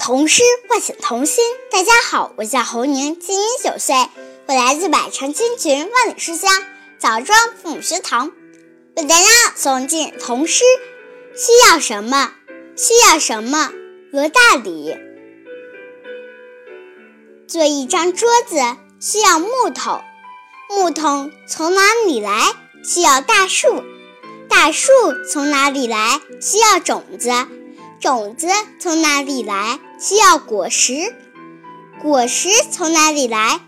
童诗唤醒童心。大家好，我叫侯宁，今年九岁，我来自百城千群万里书香枣庄父母学堂，为大家诵进童诗。需要什么？需要什么？罗大礼。做一张桌子需要木头，木头从哪里来？需要大树，大树从哪里来？需要种子。种子从哪里来？需要果实。果实从哪里来？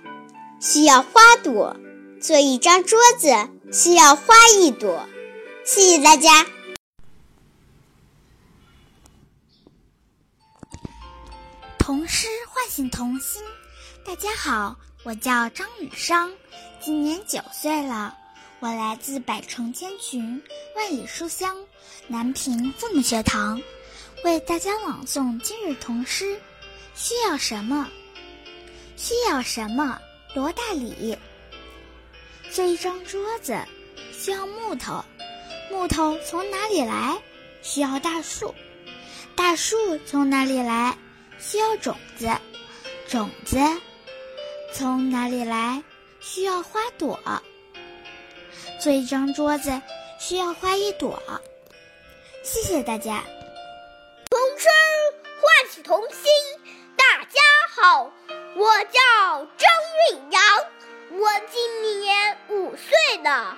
需要花朵。做一张桌子需要花一朵。谢谢大家。童诗唤醒童心。大家好，我叫张雨商，今年九岁了。我来自百城千群，万里书香南平父母学堂。为大家朗诵今日童诗，需要什么？需要什么？罗大里。做一张桌子需要木头，木头从哪里来？需要大树，大树从哪里来？需要种子，种子从哪里来？需要花朵。做一张桌子需要花一朵。谢谢大家。童声唤起童心。大家好，我叫张韵阳，我今年五岁了。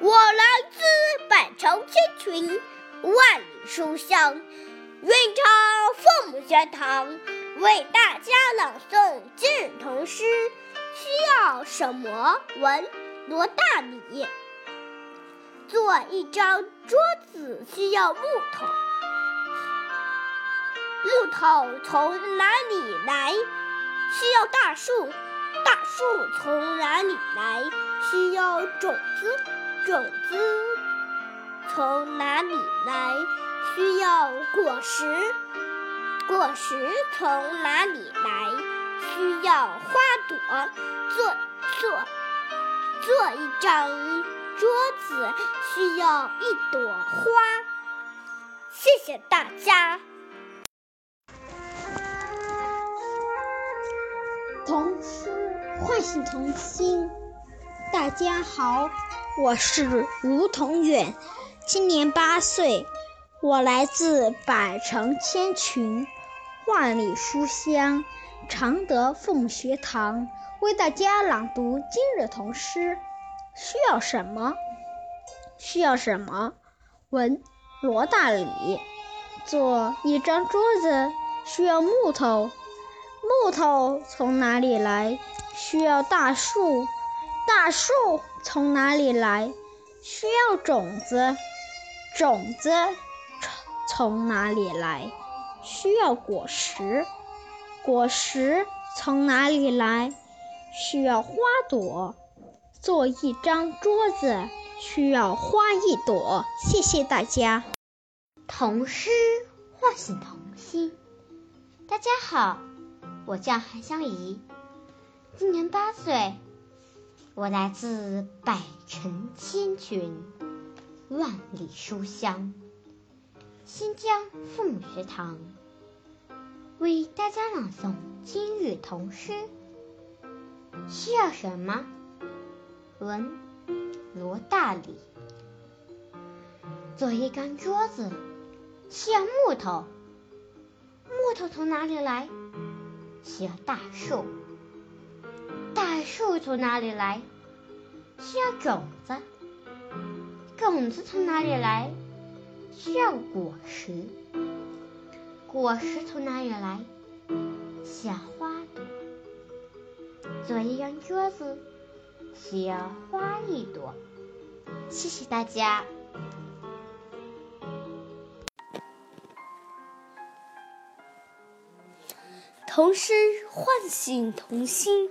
我来自百城千群，万里书香，韵长父母学堂，为大家朗诵今日童诗。需要什么？文罗大里。做一张桌子需要木头。木头从哪里来？需要大树。大树从哪里来？需要种子。种子从哪里来？需要果实。果实从哪里来？需要花朵。做做做一张桌子需要一朵花。谢谢大家。童诗唤醒童心。大家好，我是吴同远，今年八岁，我来自百城千群，万里书香常德父母学堂，为大家朗读今日童诗。需要什么？需要什么？文罗大里。做一张桌子需要木头。木头从哪里来？需要大树。大树从哪里来？需要种子。种子从从哪里来？需要果实。果实从哪里来？需要花朵。做一张桌子需要花一朵。谢谢大家。童诗唤醒童心。大家好。我叫韩香怡，今年八岁，我来自百城千群，万里书香，新疆父母学堂，为大家朗诵今日童诗。需要什么？文罗大里。做一张桌子需要木头，木头从哪里来？需要大树，大树从哪里来？需要种子，种子从哪里来？需要果实，果实从哪里来？需要花朵。做一张桌子需要花一朵。谢谢大家。童诗唤醒童心。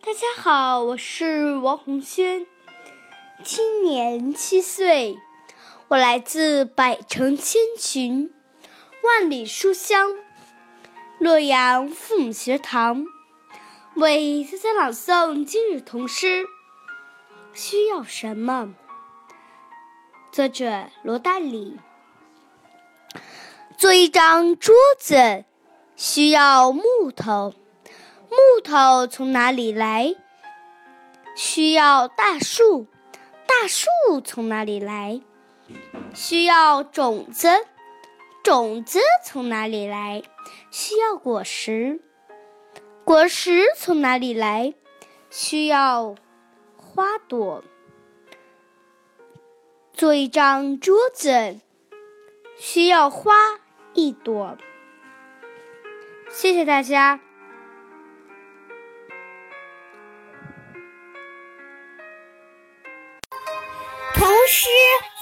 大家好，我是王红轩，今年七岁，我来自百城千群，万里书香洛阳父母学堂，为大家朗诵今日童诗。需要什么？作者罗大里。做一张桌子。需要木头。木头从哪里来？需要大树。大树从哪里来？需要种子。种子从哪里来？需要果实。果实从哪里来？需要花朵。做一张桌子，需要花一朵。谢谢大家。童诗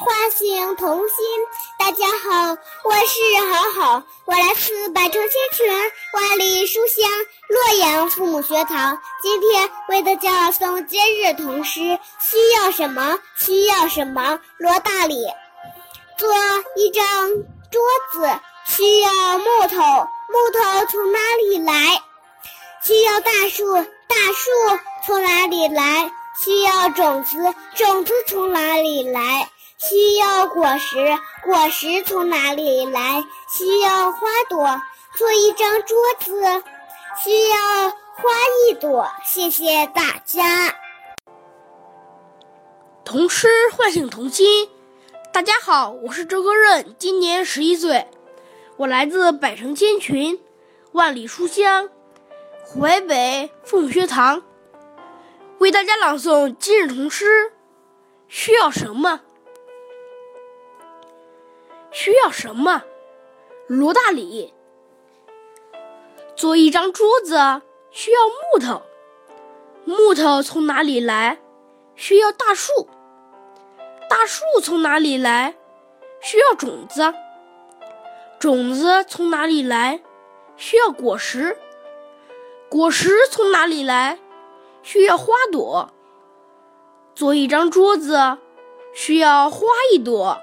唤醒童心。大家好，我是好好，我来自百城千群，万里书香，洛阳父母学堂。今天为大家诵今日童诗，需要什么？需要什么？罗大里。做一张桌子需要木头，木头从哪里来？需要大树，大树从哪里来？需要种子，种子从哪里来？需要果实，果实从哪里来？需要花朵，做一张桌子需要花一朵。谢谢大家。童诗唤醒童心。大家好，我是周歌润，今年十一岁，我来自百城千群，万里书香，淮北凤学堂。为大家朗诵今日童诗，需要什么？需要什么？罗大里。做一张桌子需要木头，木头从哪里来？需要大树。大树从哪里来？需要种子。种子从哪里来？需要果实。果实从哪里来？需要花朵，做一张桌子需要花一朵。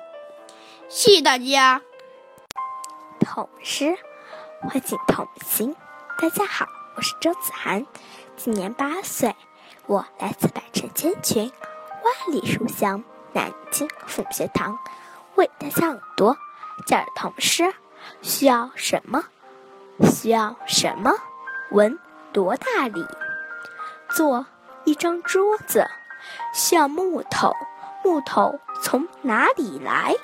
谢谢大家。童诗唤醒童心。大家好，我是周子涵，今年八岁，我来自百城千群，万里书香南京父母学堂，为大家朗读今日童诗。需要什么？需要什么？文多大礼。做一张桌子需要木头，木头从哪里来？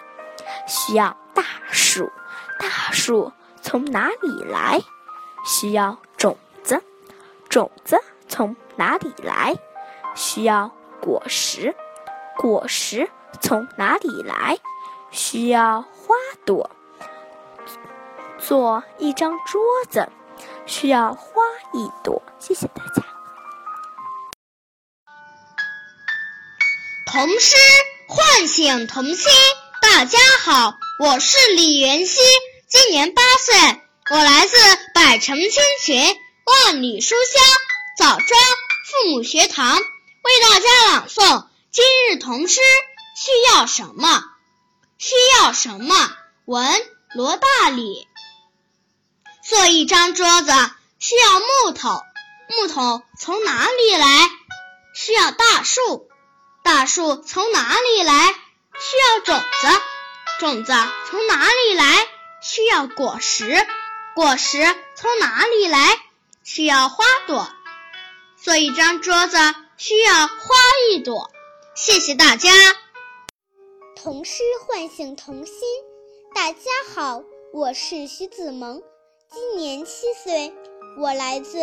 需要大树，大树从哪里来？需要种子，种子从哪里来？需要果实，果实从哪里来？需要花朵。做一张桌子需要花一朵。谢谢大家。童诗唤醒童心。大家好，我是李元熙，今年八岁，我来自百城千群，万里书香枣庄父母学堂，为大家朗诵今日童诗。需要什么？需要什么？文罗大里。做一张桌子需要木头，木头从哪里来？需要大树。大树从哪里来？需要种子。种子从哪里来？需要果实。果实从哪里来？需要花朵。做一张桌子需要花一朵。谢谢大家。童诗唤醒童心。大家好，我是徐子萌，今年七岁，我来自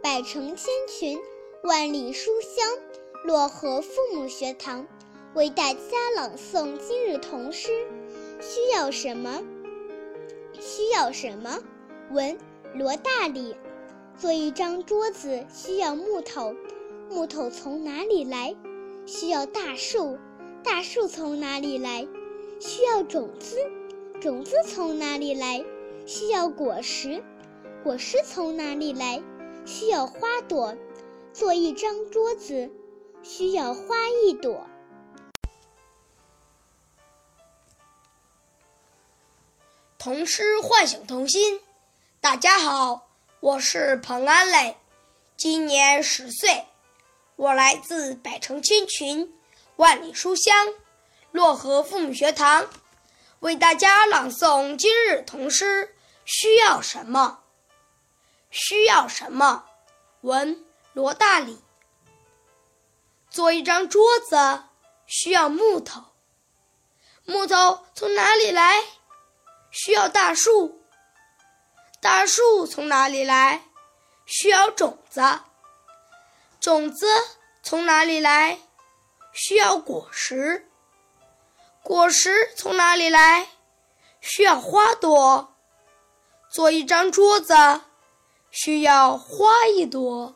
百城千群，万里书香。漯河父母学堂为大家朗诵今日童诗。需要什么？需要什么？文罗大里。做一张桌子需要木头，木头从哪里来？需要大树，大树从哪里来？需要种子，种子从哪里来？需要果实，果实从哪里来？需要花朵。做一张桌子。需要花一朵。童诗唤醒童心。大家好，我是彭安磊，今年十岁，我来自百城千群，万里书香，漯河父母学堂，为大家朗诵今日童诗。需要什么？需要什么？文罗大里。做一张桌子需要木头，木头从哪里来？需要大树，大树从哪里来？需要种子，种子从哪里来？需要果实，果实从哪里来？需要花朵。做一张桌子需要花一朵。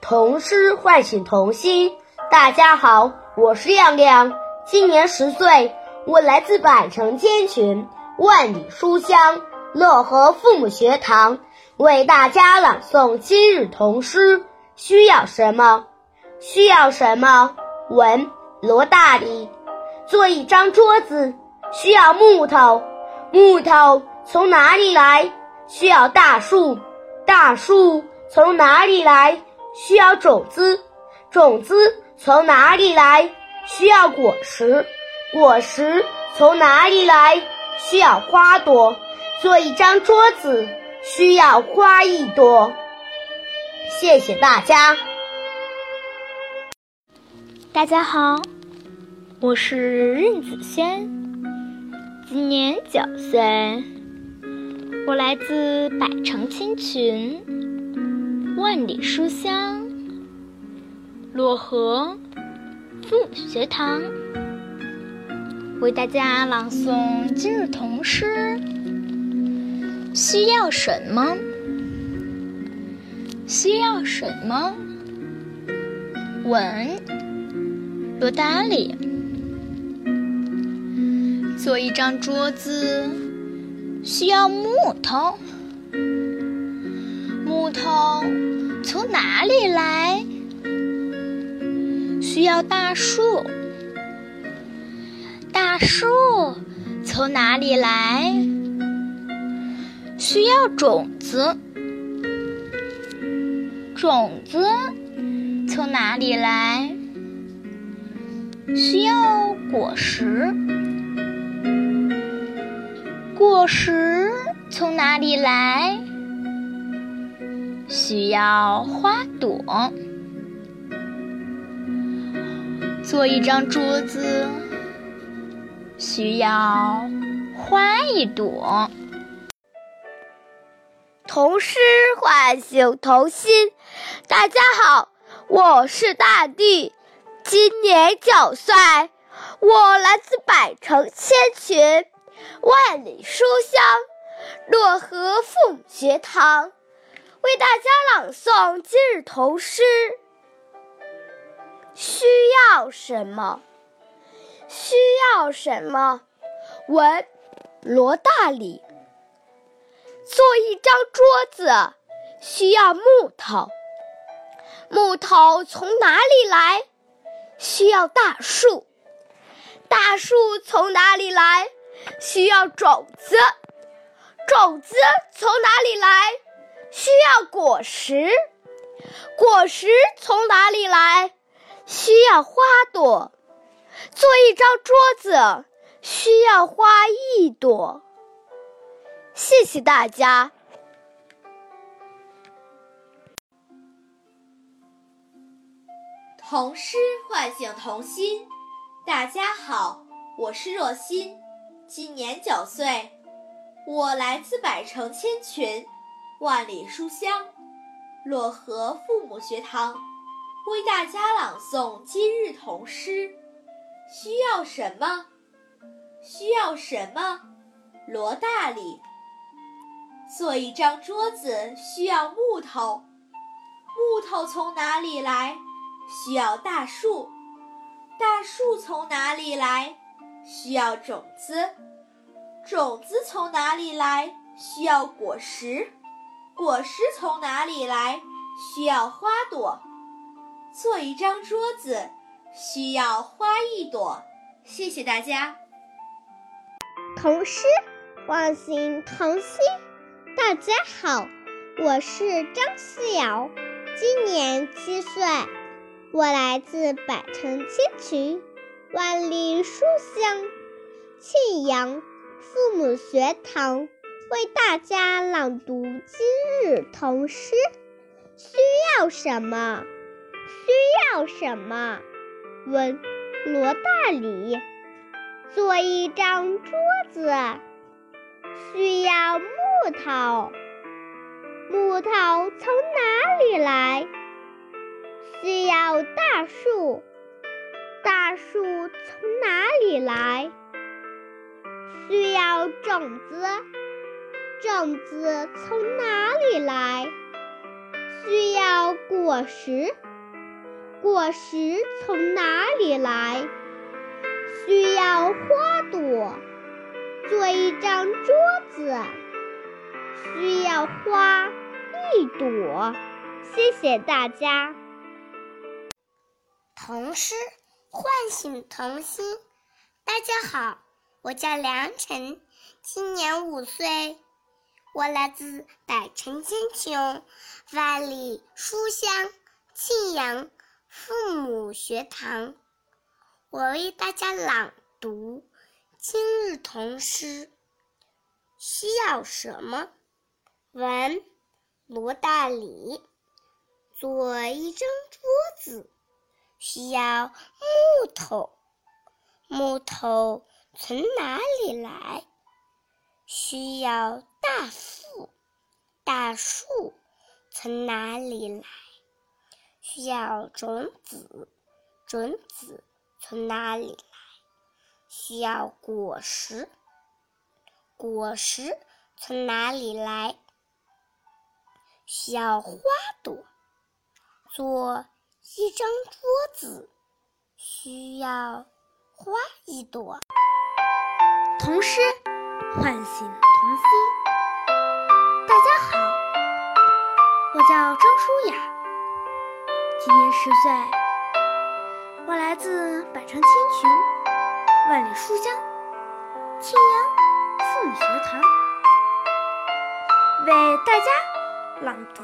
童诗唤醒童心。大家好，我是亮亮，今年十岁，我来自百城千群，万里书香乐和父母学堂，为大家朗诵今日童诗。需要什么？需要什么？文罗大里。做一张桌子需要木头，木头从哪里来？需要大树，大树从哪里来？需要种子，种子从哪里来？需要果实，果实从哪里来？需要花朵。做一张桌子需要花一朵。谢谢大家。大家好，我是任子轩，今年九岁，我来自百城千群。万里书香，漯河父母学堂为大家朗诵今日童诗。需要什么？需要什么？文罗达里。做一张桌子需要木头。木头从哪里来？需要大树。大树从哪里来？需要种子。种子从哪里来？需要果实。果实从哪里来？需要花朵，做一张桌子需要花一朵。童诗唤醒童心。大家好，我是大地，今年九岁，我来自百城千群，万里书香，漯河父母学堂。为大家朗诵今日童诗。需要什么？需要什么？文罗大里。做一张桌子需要木头，木头从哪里来？需要大树，大树从哪里来？需要种子，种子从哪里来？需要果实，果实从哪里来？需要花朵。做一张桌子需要花一朵。谢谢大家。童诗唤醒童心。大家好，我是若欣，今年九岁，我来自百城千群。万里书香，漯河父母学堂为大家朗诵今日童诗。需要什么？需要什么？罗大里。做一张桌子需要木头，木头从哪里来？需要大树，大树从哪里来？需要种子，种子从哪里来？需要果实。果实从哪里来？需要花朵。做一张桌子需要花一朵。谢谢大家。童诗唤醒童心。大家好，我是张思瑶，今年七岁，我来自百城千群，万里书香，庆阳父母学堂。为大家朗读今日童诗。需要什么？需要什么？问罗大里。做一张桌子，需要木头。木头从哪里来？需要大树。大树从哪里来？需要种子。种子从哪里来？需要果实。果实从哪里来？需要花朵。做一张桌子，需要花一朵。谢谢大家。童诗唤醒童心。大家好，我叫梁晨，今年五岁，我来自百城千穷、万里书香庆阳父母学堂。我为大家朗读今日童诗。需要什么？文罗大里。做一张桌子。需要木头，木头从哪里来？需要大树，大树从哪里来？需要种子，种子从哪里来？需要果实，果实从哪里来？需要花朵，做。一张桌子需要花一朵。童诗唤醒童心。大家好，我叫张舒雅，今年十岁，我来自百城千群，万里书香，庆阳妇女学堂，为大家朗读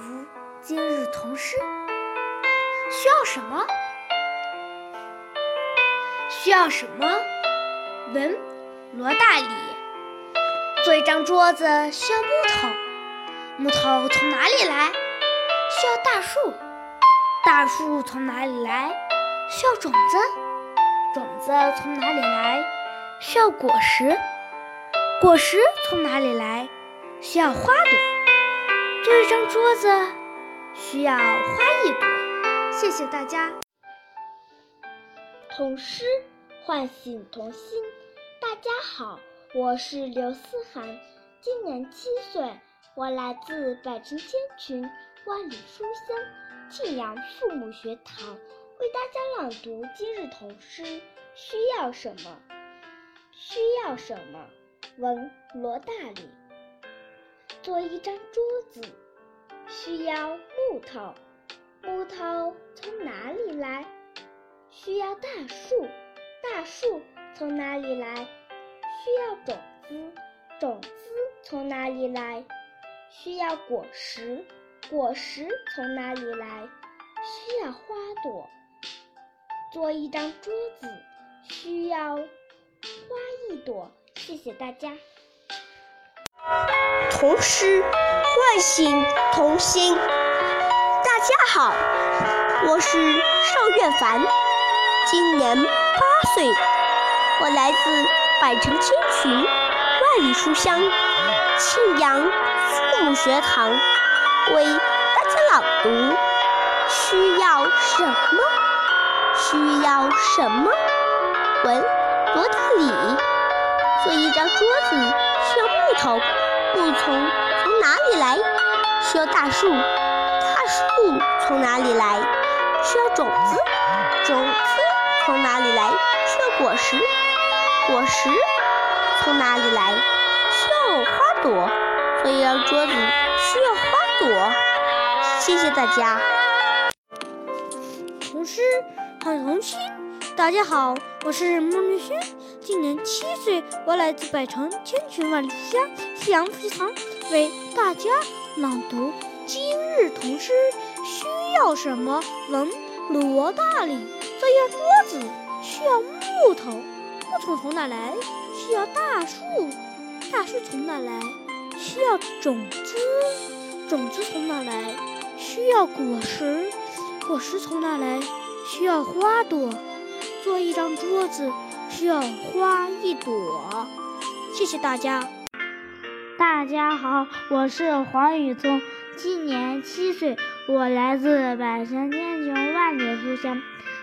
今日童诗。需要什么？需要什么？文罗大里。做一张桌子需要木头，木头从哪里来？需要大树，大树从哪里来？需要种子，种子从哪里来？需要果实，果实从哪里来？需要花朵。做一张桌子需要花一朵。谢谢大家。童诗唤醒童心。大家好，我是刘思涵，今年七岁，我来自百城千群，万里书香庆阳父母学堂，为大家朗读今日童诗。需要什么？需要什么？文罗大里。做一张桌子，需要木头。木头从哪里来？需要大树，大树从哪里来？需要种子，种子从哪里来？需要果实，果实从哪里来？需要花朵。做一张桌子需要花一朵。谢谢大家。童诗唤醒童心。大家好，我是邵月凡，今年八岁，我来自百城千群，万里书香，庆阳父母学堂，为大家朗读。需要什么？需要什么？文罗大里。做一张桌子需要木头，木从从哪里来？需要大树。树从哪里来？需要种子。种子从哪里来？需要果实。果实从哪里来？需要花朵。所以要桌子需要花朵。谢谢大家。童诗唤童心。大家好，我是孟丽轩，今年七岁，我来自百城千群万里书香夕阳学堂，为大家朗读。今日童诗需要什么？文罗大里。做一张桌子需要木头，木头从哪来？需要大树，大树从哪来？需要种子，种子从哪来？需要果实，果实从哪来？需要花朵。做一张桌子需要花一朵。谢谢大家。大家好，我是黄雨聪，今年七岁，我来自百城千穷万里书香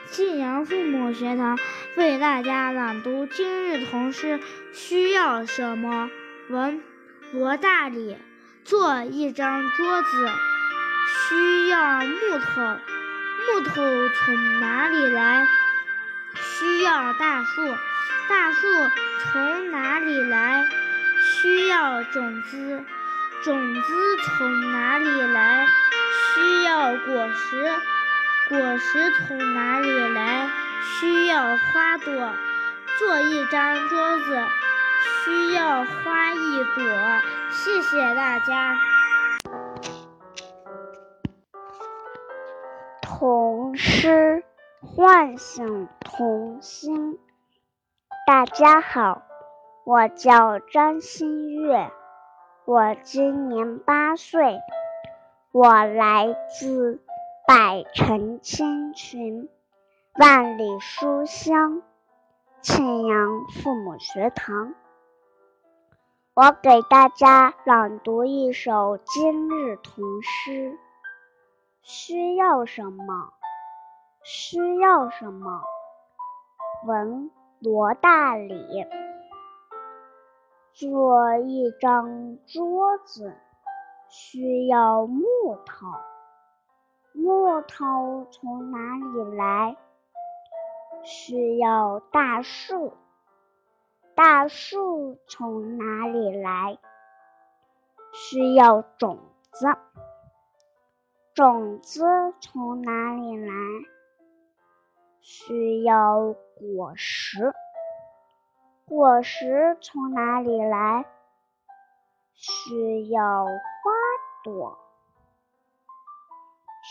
庆阳父母学堂，为大家朗读今日童诗。需要什么？文罗大礼。做一张桌子需要木头，木头从哪里来？需要大树，大树从哪里来？需要种子，种子从哪里来？需要果实，果实从哪里来？需要花朵。做一张桌子需要花一朵。谢谢大家。童诗。唤醒童心。大家好，我叫张馨月，我今年八岁，我来自百城千群，万里书香庆阳父母学堂。我给大家朗读一首今日童诗。需要什么？需要什么？文罗大礼。做一张桌子需要木头，木头从哪里来？需要大树，大树从哪里来？需要种子，种子从哪里来？需要果实，果实从哪里来？需要花朵。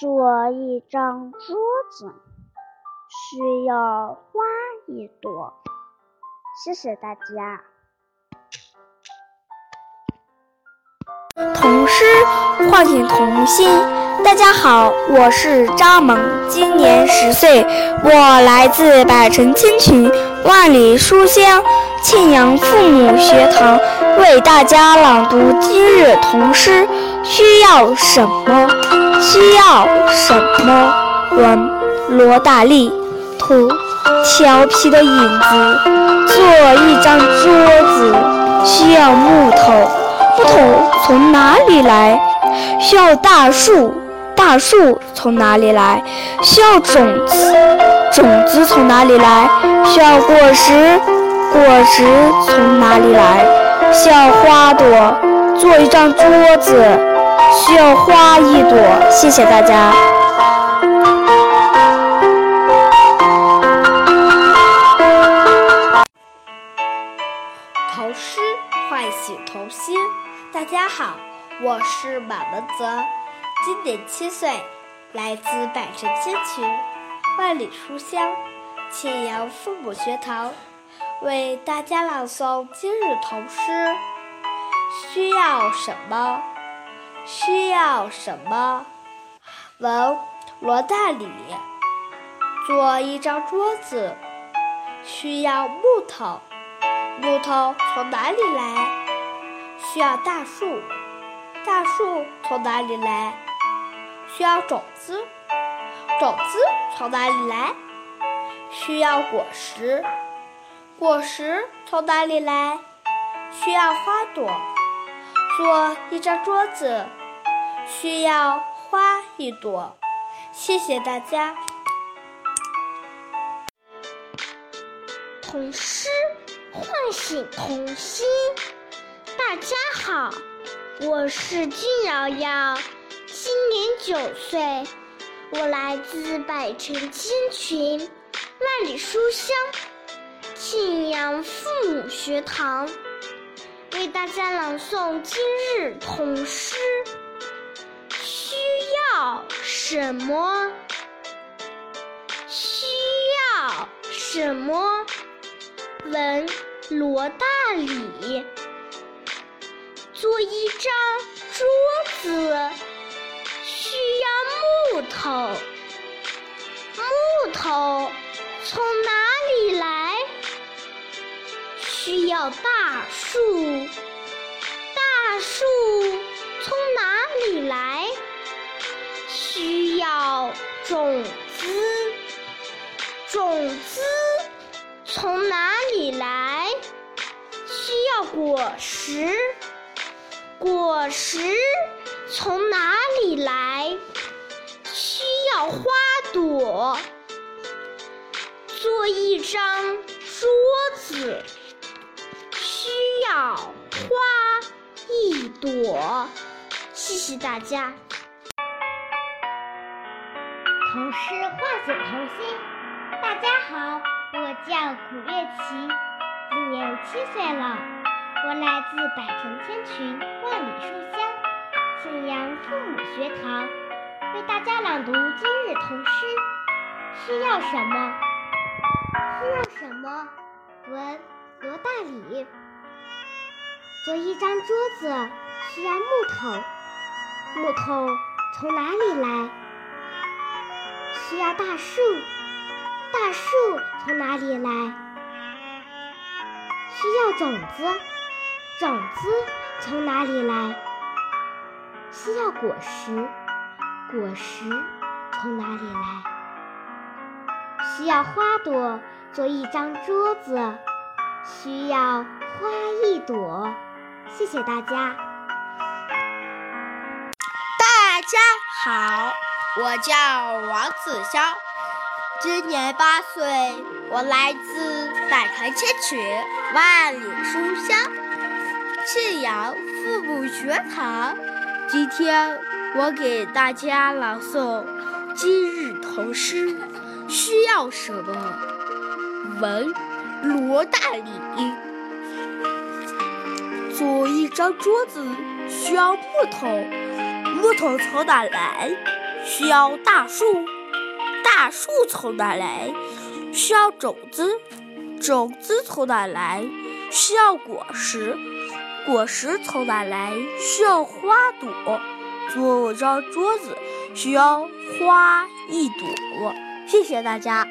做一张桌子需要花一朵。谢谢大家。童诗唤醒童心。大家好，我是张萌，今年十岁，我来自百城千群，万里书香庆阳父母学堂，为大家朗读今日童诗。需要什么？需要什么？文罗大力。图调皮的影子。做一张桌子需要木头，木头从哪里来？需要大树。大树从哪里来？需要种子，种子从哪里来？需要果实，果实从哪里来？需要花朵，做一张桌子需要花一朵。谢谢大家。童诗唤醒童心。大家好，我是马文泽。今年七岁，来自百城千群，万里书香庆阳父母学堂，为大家朗诵今日童诗。需要什么？需要什么？文罗大礼。做一张桌子需要木头，木头从哪里来？需要大树，大树从哪里来？需要种子，种子从哪里来？需要果实，果实从哪里来？需要花朵。做一张桌子需要花一朵。谢谢大家。童诗唤醒童心。大家好，我是金瑶瑶。今年九岁，我来自百城千群，万里书香庆阳父母学堂，为大家朗诵今日童诗。需要什么？需要什么？文罗大礼。做一张桌子木头，木头从哪里来？需要大树，大树从哪里来？需要种子，种子从哪里来？需要果实，果实从哪里来？花朵。做一张桌子需要花一朵。谢谢大家。童诗唤醒童心。大家好，我叫古月琪，今年七岁了。我来自百城千群，万里书香，庆阳父母学堂，大家朗读今日童诗。需要什么？需要什么？文罗大礼。做一张桌子需要木头，木头从哪里来？需要大树，大树从哪里来？需要种子，种子从哪里来？需要果实，果实从哪里来？需要花朵做一张桌子，需要花一朵。谢谢大家。大家好。我叫王子潇，今年八岁，我来自百城千群，万里书香，庆阳父母学堂。今天我给大家朗诵今日童诗。需要什么？文罗大礼。做一张桌子需要木头，木头从哪来？需要大树，大树从哪来？需要种子，种子从哪来？需要果实，果实从哪来？需要花朵，做张桌子需要花一朵。谢谢大家。